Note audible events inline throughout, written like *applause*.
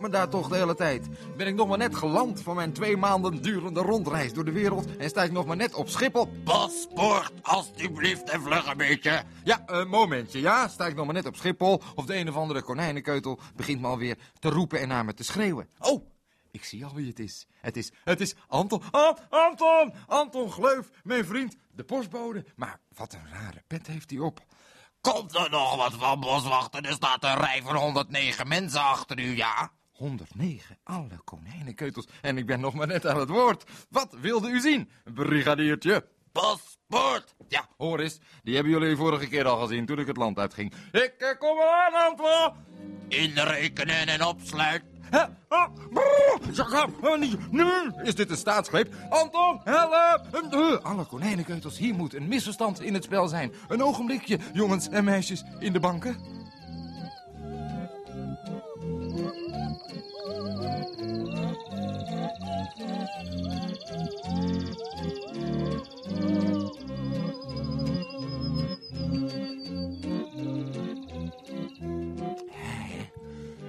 me daar toch de hele tijd? Ben ik nog maar net geland van mijn twee maanden durende rondreis door de wereld en sta ik nog maar net op Schiphol? Paspoort, alstublieft, en vlug een beetje. Ja, een momentje, ja. Sta ik nog maar net op Schiphol of de een of andere konijnenkeutel begint me alweer te roepen en naar me te schreeuwen. Oh, ik zie al wie het is. Het is, het is Anton. Ah, Anton! Anton Gleuf, mijn vriend, de postbode. Maar wat een rare pet heeft hij op. Komt er nog wat van, boswachter? Er staat een rij van 109 mensen achter u, ja? 109, alle konijnenkeutels. En ik ben nog maar net aan het woord. Wat wilde u zien, brigadiertje? Paspoort! Ja, hoor eens. Die hebben jullie vorige keer al gezien toen ik het land uitging. Ik eh, kom eraan, Anton! Inrekenen en opsluiten. Nu is dit een staatsgreep. Anton, help! Uh, alle konijnenkeutels, hier moet een misverstand in het spel zijn. Een ogenblikje, jongens en meisjes in de banken.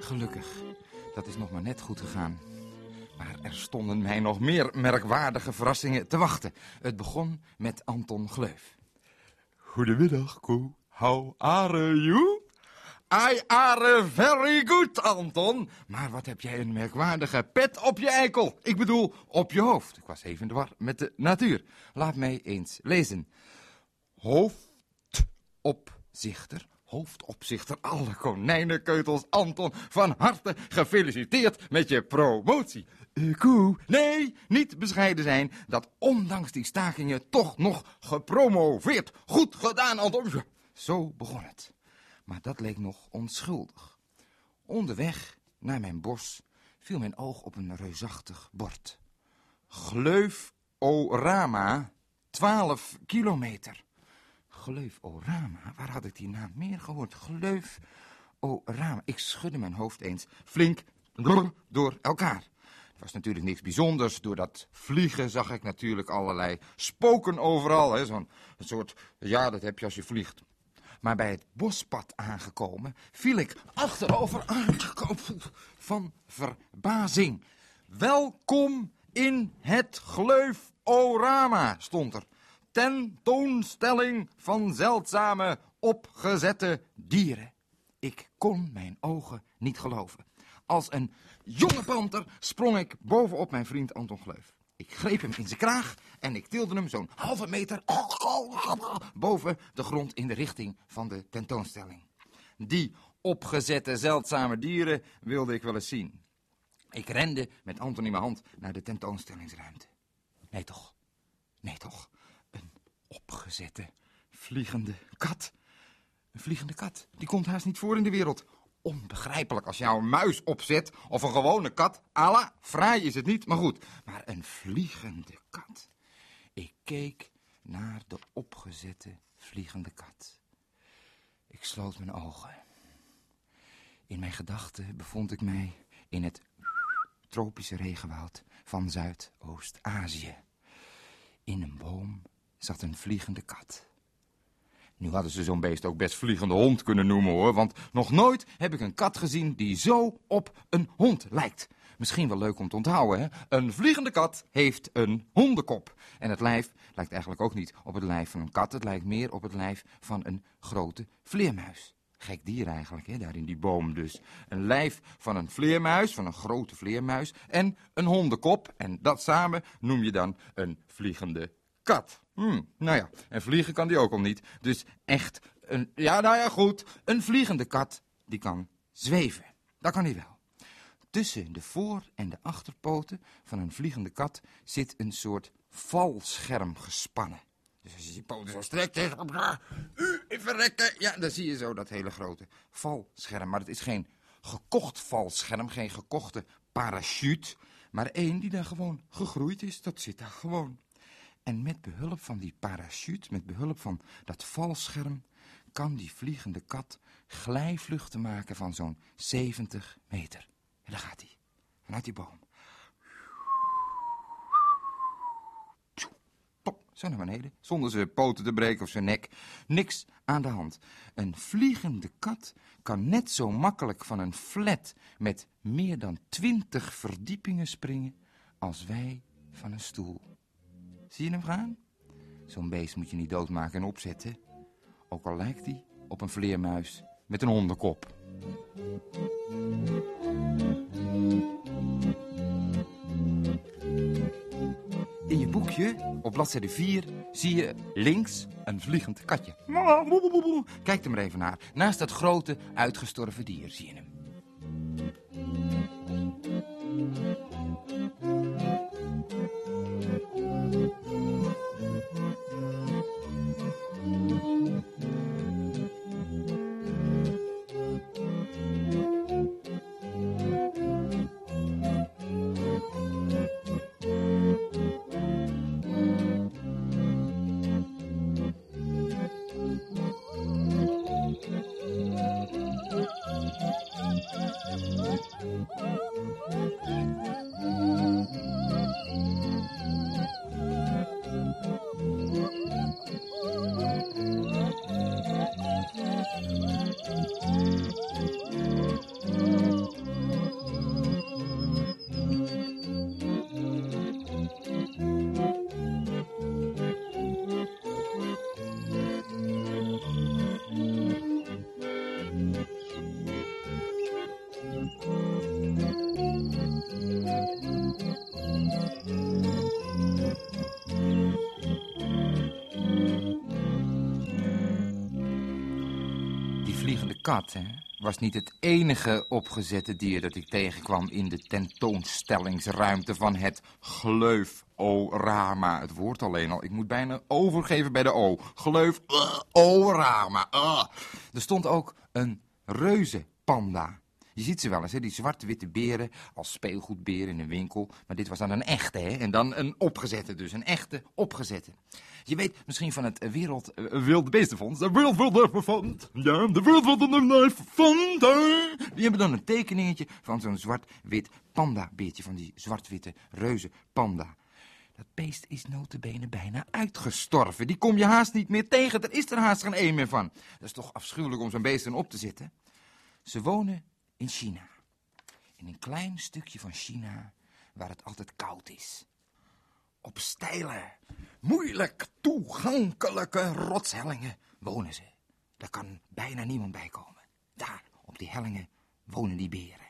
Gelukkig, dat is nog maar net goed gegaan. Maar er stonden mij nog meer merkwaardige verrassingen te wachten. Het begon met Anton Gleuf. Goedemiddag, Ko. How are you? I are very good, Anton. Maar wat heb jij een merkwaardige pet op je eikel. Ik bedoel, op je hoofd. Ik was even dwar met de natuur. Laat mij eens lezen. Hoofdopzichter, hoofdopzichter, alle konijnenkeutels, Anton, van harte gefeliciteerd met je promotie. Eh, Koe, nee, niet bescheiden zijn dat ondanks die stakingen toch nog gepromoveerd. Goed gedaan, Anton. Zo begon het. Maar dat leek nog onschuldig. Onderweg naar mijn bos viel mijn oog op een reusachtig bord. Gleuf-Orama, 12 kilometer. Gleuf-Orama, waar had ik die naam meer gehoord? Gleuf-Orama. Ik schudde mijn hoofd eens flink door elkaar. Het was natuurlijk niks bijzonders. Door dat vliegen zag ik natuurlijk allerlei spoken overal. Zo'n soort, ja, dat heb je als je vliegt. Maar bij het bospad aangekomen, viel ik achterover van verbazing. Welkom in het Gleuf-Orama, stond er. Tentoonstelling van zeldzame opgezette dieren. Ik kon mijn ogen niet geloven. Als een jonge panter sprong ik bovenop mijn vriend Anton Gleuf. Ik greep hem in zijn kraag en ik tilde hem zo'n halve meter boven de grond in de richting van de tentoonstelling. Die opgezette zeldzame dieren wilde ik wel eens zien. Ik rende met Anton in mijn hand naar de tentoonstellingsruimte. Nee toch, nee toch, opgezette vliegende kat. Een vliegende kat, die komt haast niet voor in de wereld. Onbegrijpelijk als je nou een muis opzet of een gewone kat. Ala, fraai is het niet, maar goed. Maar een vliegende kat. Ik keek naar de opgezette vliegende kat. Ik sloot mijn ogen. In mijn gedachten bevond ik mij in het tropische regenwoud van Zuidoost-Azië. In een boom zat een vliegende kat. Nu hadden ze zo'n beest ook best vliegende hond kunnen noemen hoor, want nog nooit heb ik een kat gezien die zo op een hond lijkt. Misschien wel leuk om te onthouden, hè? Een vliegende kat heeft een hondenkop. En het lijf lijkt eigenlijk ook niet op het lijf van een kat, het lijkt meer op het lijf van een grote vleermuis. Gek dier eigenlijk, hè, daar in die boom dus. Een lijf van een vleermuis, van een grote vleermuis, en een hondenkop. En dat samen noem je dan een vliegende kat. Hm, nou ja, en vliegen kan die ook al niet. Dus echt, een, ja, nou ja, goed. Een vliegende kat, die kan zweven. Dat kan hij wel. Tussen de voor- en de achterpoten van een vliegende kat zit een soort valscherm gespannen. Dus als je je poten zo strekt, u, ja, dan zie je zo dat hele grote valscherm. Maar het is geen gekocht valscherm, geen gekochte parachute, maar één die dan gewoon gegroeid is. Dat zit daar gewoon. En met behulp van die parachute, met behulp van dat valscherm, kan die vliegende kat glijvluchten maken van zo'n 70 meter. En daar gaat hij, vanuit die boom. Pop, zo naar beneden, zonder zijn poten te breken of zijn nek. Niks aan de hand. Een vliegende kat kan net zo makkelijk van een flat met meer dan twintig verdiepingen springen als wij van een stoel. Zie je hem gaan? Zo'n beest moet je niet doodmaken en opzetten. Ook al lijkt hij op een vleermuis met een hondenkop. In je boekje, op bladzijde 4, zie je links een vliegend katje. Kijk er maar even naar. Naast dat grote, uitgestorven dier zie je hem. Kat, hè, was niet het enige opgezette dier dat ik tegenkwam in de tentoonstellingsruimte van het Gleuf-O-Rama. Het woord alleen al, ik moet bijna overgeven bij de O. Gleuf-O-Rama. Ah. Er stond ook een reuzenpanda. Je ziet ze wel eens, hè? die zwart-witte beren als speelgoedberen in een winkel. Maar dit was dan een echte, hè? En dan een opgezette dus, een echte opgezette. Je weet misschien van het Wereld eh, Wilde Beestenfonds. De Wereld. Ja, de Wereld Beestenfonds. Die hebben dan een tekeningetje van zo'n zwart-wit panda-beertje. Van die zwart-witte reuze panda. Dat beest is notabene bijna uitgestorven. Die kom je haast niet meer tegen. Er is er haast geen één meer van. Dat is toch afschuwelijk om zo'n beesten op te zitten. Ze wonen in China. In een klein stukje van China waar het altijd koud is. Op steile, moeilijk toegankelijke rotshellingen wonen ze. Daar kan bijna niemand bij komen. Daar, op die hellingen, wonen die beren.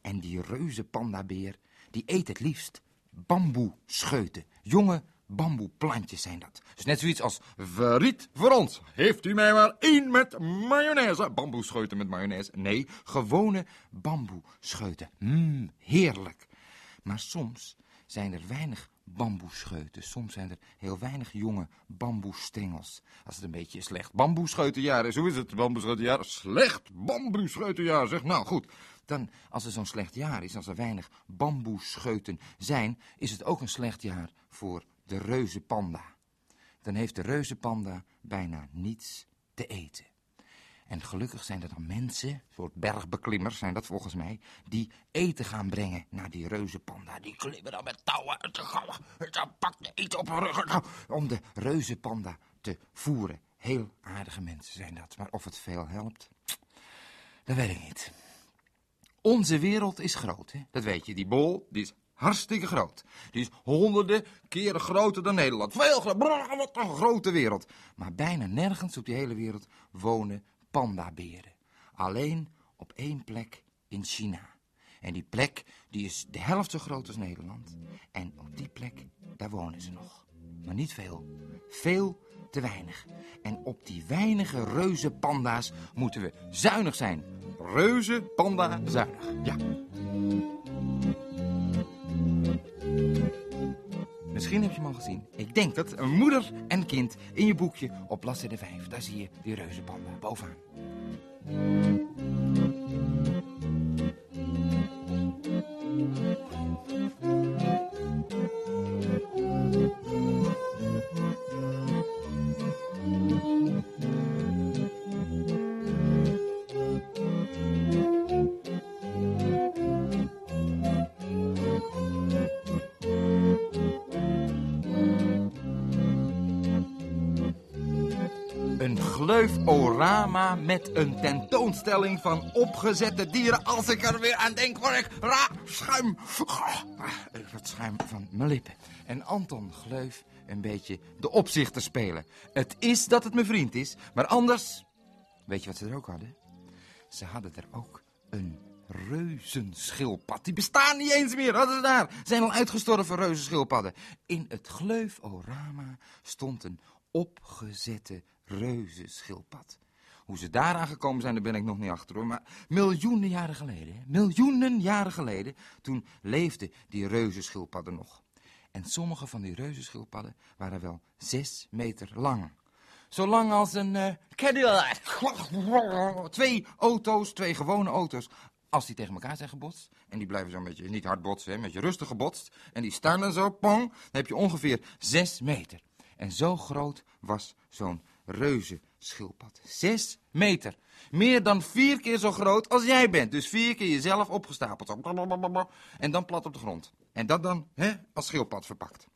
En die reuze pandabeer, die eet het liefst bamboescheuten. Jonge bamboeplantjes zijn dat. Dus net zoiets als verriet voor ons. Heeft u mij maar één met mayonaise? Bamboescheuten met mayonaise? Nee, gewone bamboescheuten. Mmm, heerlijk. Maar soms zijn er weinig bamboescheuten. Soms zijn er heel weinig jonge bamboestengels. Als het een beetje slecht bamboescheutenjaar is. Hoe is het bamboescheutenjaar? Slecht bamboescheutenjaar, zeg. Nou, goed. Dan, als er zo'n slecht jaar is, als er weinig bamboescheuten zijn... is het ook een slecht jaar voor de reuzenpanda. Dan heeft de reuzenpanda bijna niets te eten. En gelukkig zijn er dan mensen, soort bergbeklimmers zijn dat volgens mij, die eten gaan brengen naar die reuzenpanda. Die klimmen dan met touwen uit de gallen. Dan pakt eten op hun rug om de reuzenpanda te voeren. Heel aardige mensen zijn dat, maar of het veel helpt, dat weet ik niet. Onze wereld is groot, hè? dat weet je. Die bol, die is hartstikke groot. Die is honderden keren groter dan Nederland. Veel groter, wat een grote wereld. Maar bijna nergens op die hele wereld wonen pandaberen. Alleen op één plek in China. En die plek die is de helft zo groot als Nederland. En op die plek, daar wonen ze nog. Maar niet veel. Veel te weinig. En op die weinige reuze panda's moeten we zuinig zijn. Reuze panda zuinig. Ja. Misschien heb je hem al gezien. Ik denk dat een moeder en kind in je boekje op bladzijde 5. Daar zie je die reuzenpanda bovenaan. Gleuforama met een tentoonstelling van opgezette dieren. Als ik er weer aan denk, word ik ra schuim. Wat schuim van mijn lippen. En Anton Gleuf een beetje de opzichter spelen. Het is dat het mijn vriend is, maar anders... Weet je wat ze er ook hadden? Ze hadden er ook een reuzenschildpad. Die bestaan niet eens meer, hadden ze daar. Zijn al uitgestorven reuzenschildpadden. In het gleuforama stond een opgezette reuzenschildpad. Hoe ze daaraan gekomen zijn, daar ben ik nog niet achter hoor. Maar miljoenen jaren geleden, miljoenen jaren geleden, toen leefden die reuzenschildpadden nog. En sommige van die reuzenschildpadden waren wel zes meter lang. Zo lang als een uh, Cadillac. Twee auto's, twee gewone auto's. Als die tegen elkaar zijn gebotst, en die blijven zo'n beetje niet hard botsen, hè, een beetje rustig gebotst, en die staan dan zo, pong, dan heb je ongeveer zes meter. En zo groot was zo'n reuzenschildpad. Zes meter. Meer dan vier keer zo groot als jij bent. Dus vier keer jezelf opgestapeld. En dan plat op de grond. En dat dan hè, als schildpad verpakt.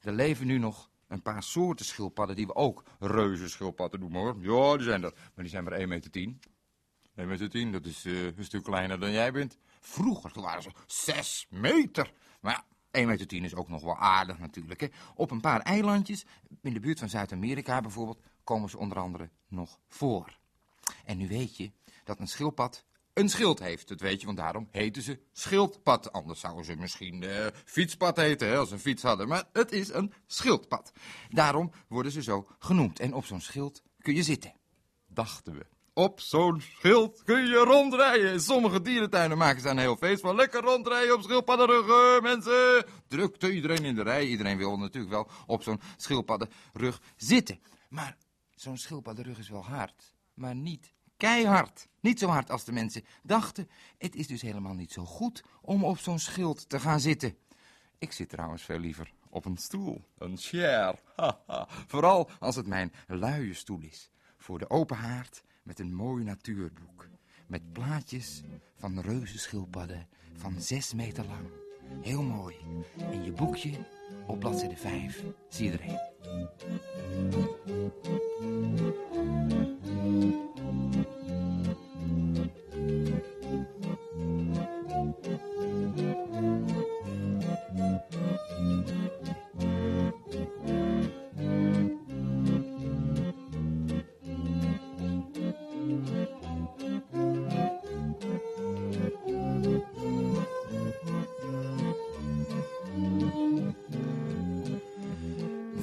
Er leven nu nog een paar soorten schildpadden die we ook reuzenschildpadden noemen hoor. Ja, die zijn er. Maar die zijn maar 1,10 meter. 10. 1 meter 10, dat is uh, een stuk kleiner dan jij bent. Vroeger waren ze 6 meter. Maar ja, 1 meter 10 is ook nog wel aardig natuurlijk. Hè. Op een paar eilandjes, in de buurt van Zuid-Amerika bijvoorbeeld, komen ze onder andere nog voor. En nu weet je dat een schildpad een schild heeft. Dat weet je, want daarom heten ze schildpad. Anders zouden ze misschien uh, fietspad heten, als ze een fiets hadden. Maar het is een schildpad. Daarom worden ze zo genoemd. En op zo'n schild kun je zitten. Dachten we. Op zo'n schild kun je rondrijden. In sommige dierentuinen maken ze een heel feest van lekker rondrijden op schildpaddenruggen, mensen. Drukte iedereen in de rij. Iedereen wil natuurlijk wel op zo'n schildpaddenrug zitten. Maar zo'n schildpaddenrug is wel hard, maar niet keihard. Niet zo hard als de mensen dachten. Het is dus helemaal niet zo goed om op zo'n schild te gaan zitten. Ik zit trouwens veel liever op een stoel, een chair. *laughs* Vooral als het mijn luie stoel is. Voor de open haard met een mooi natuurboek. Met plaatjes van reuzenschildpadden van zes meter lang. Heel mooi. In je boekje op bladzijde 5 zie je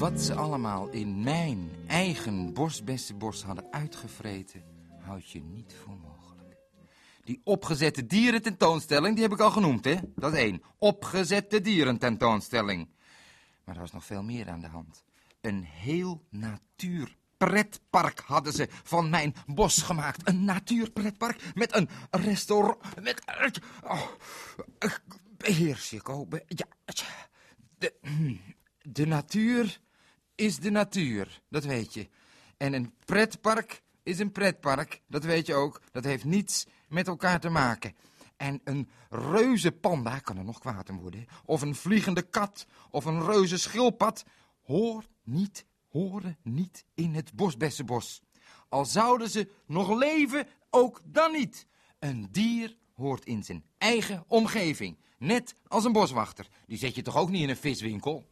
Wat ze allemaal in mijn eigen bosbessenbos hadden uitgevreten, houd je niet voor mogelijk. Die opgezette dierententoonstelling, die heb ik al genoemd, hè? Dat is één. Opgezette dierententoonstelling. Maar er was nog veel meer aan de hand. Een heel natuurpretpark hadden ze van mijn bos gemaakt. Een natuurpretpark met een restaurant. Met. Oh, beheers je. Ja. De, de natuur is de natuur, dat weet je. En een pretpark is een pretpark, dat weet je ook. Dat heeft niets met elkaar te maken. En een reuze panda kan er nog kwaad in worden. Of een vliegende kat, of een reuze schildpad. Hoor niet, horen niet in het bosbessenbos. Al zouden ze nog leven, ook dan niet. Een dier hoort in zijn eigen omgeving. Net als een boswachter. Die zet je toch ook niet in een viswinkel?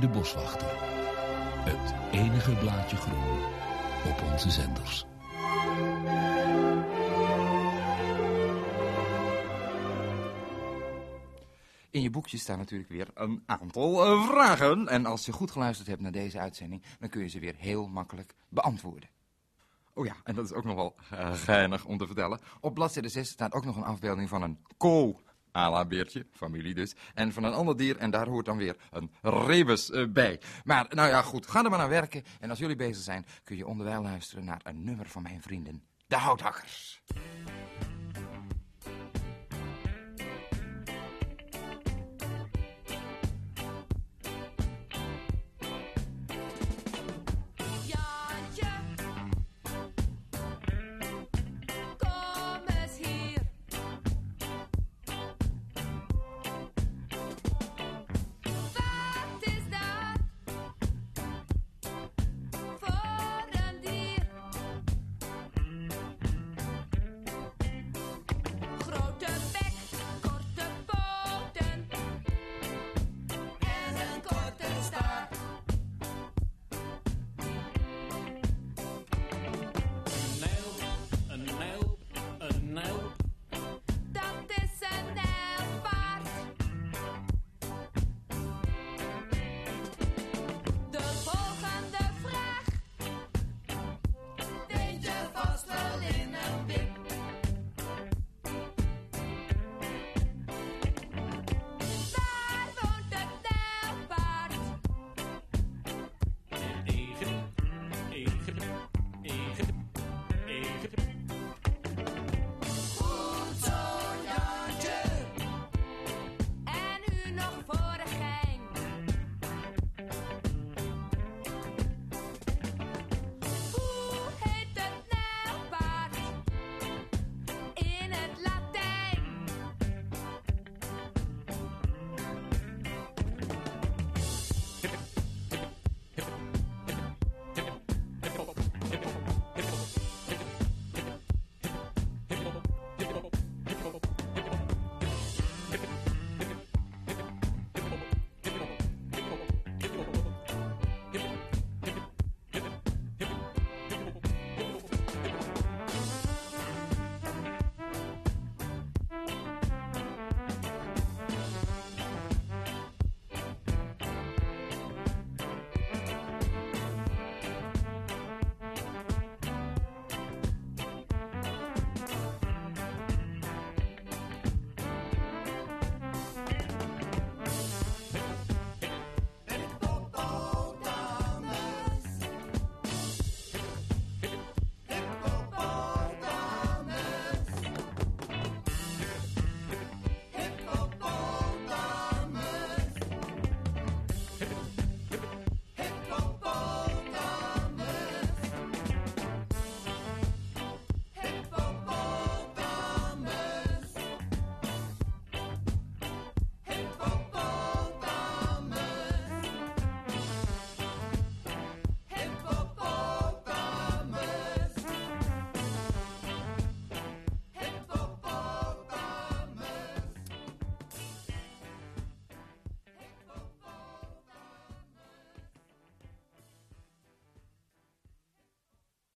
De Boswachter. Het enige blaadje groen op onze zenders. In je boekje staan natuurlijk weer een aantal uh, vragen. En als je goed geluisterd hebt naar deze uitzending, dan kun je ze weer heel makkelijk beantwoorden. Oh ja, en dat is ook nog wel uh, geinig om te vertellen. Op bladzijde 6 staat ook nog een afbeelding van een ko Ala-beertje, familie dus. En van een ander dier, en daar hoort dan weer een rebus uh, bij. Maar, nou ja, goed, ga er maar naar werken. En als jullie bezig zijn, kun je onderwijl luisteren naar een nummer van mijn vrienden, de Houthakkers.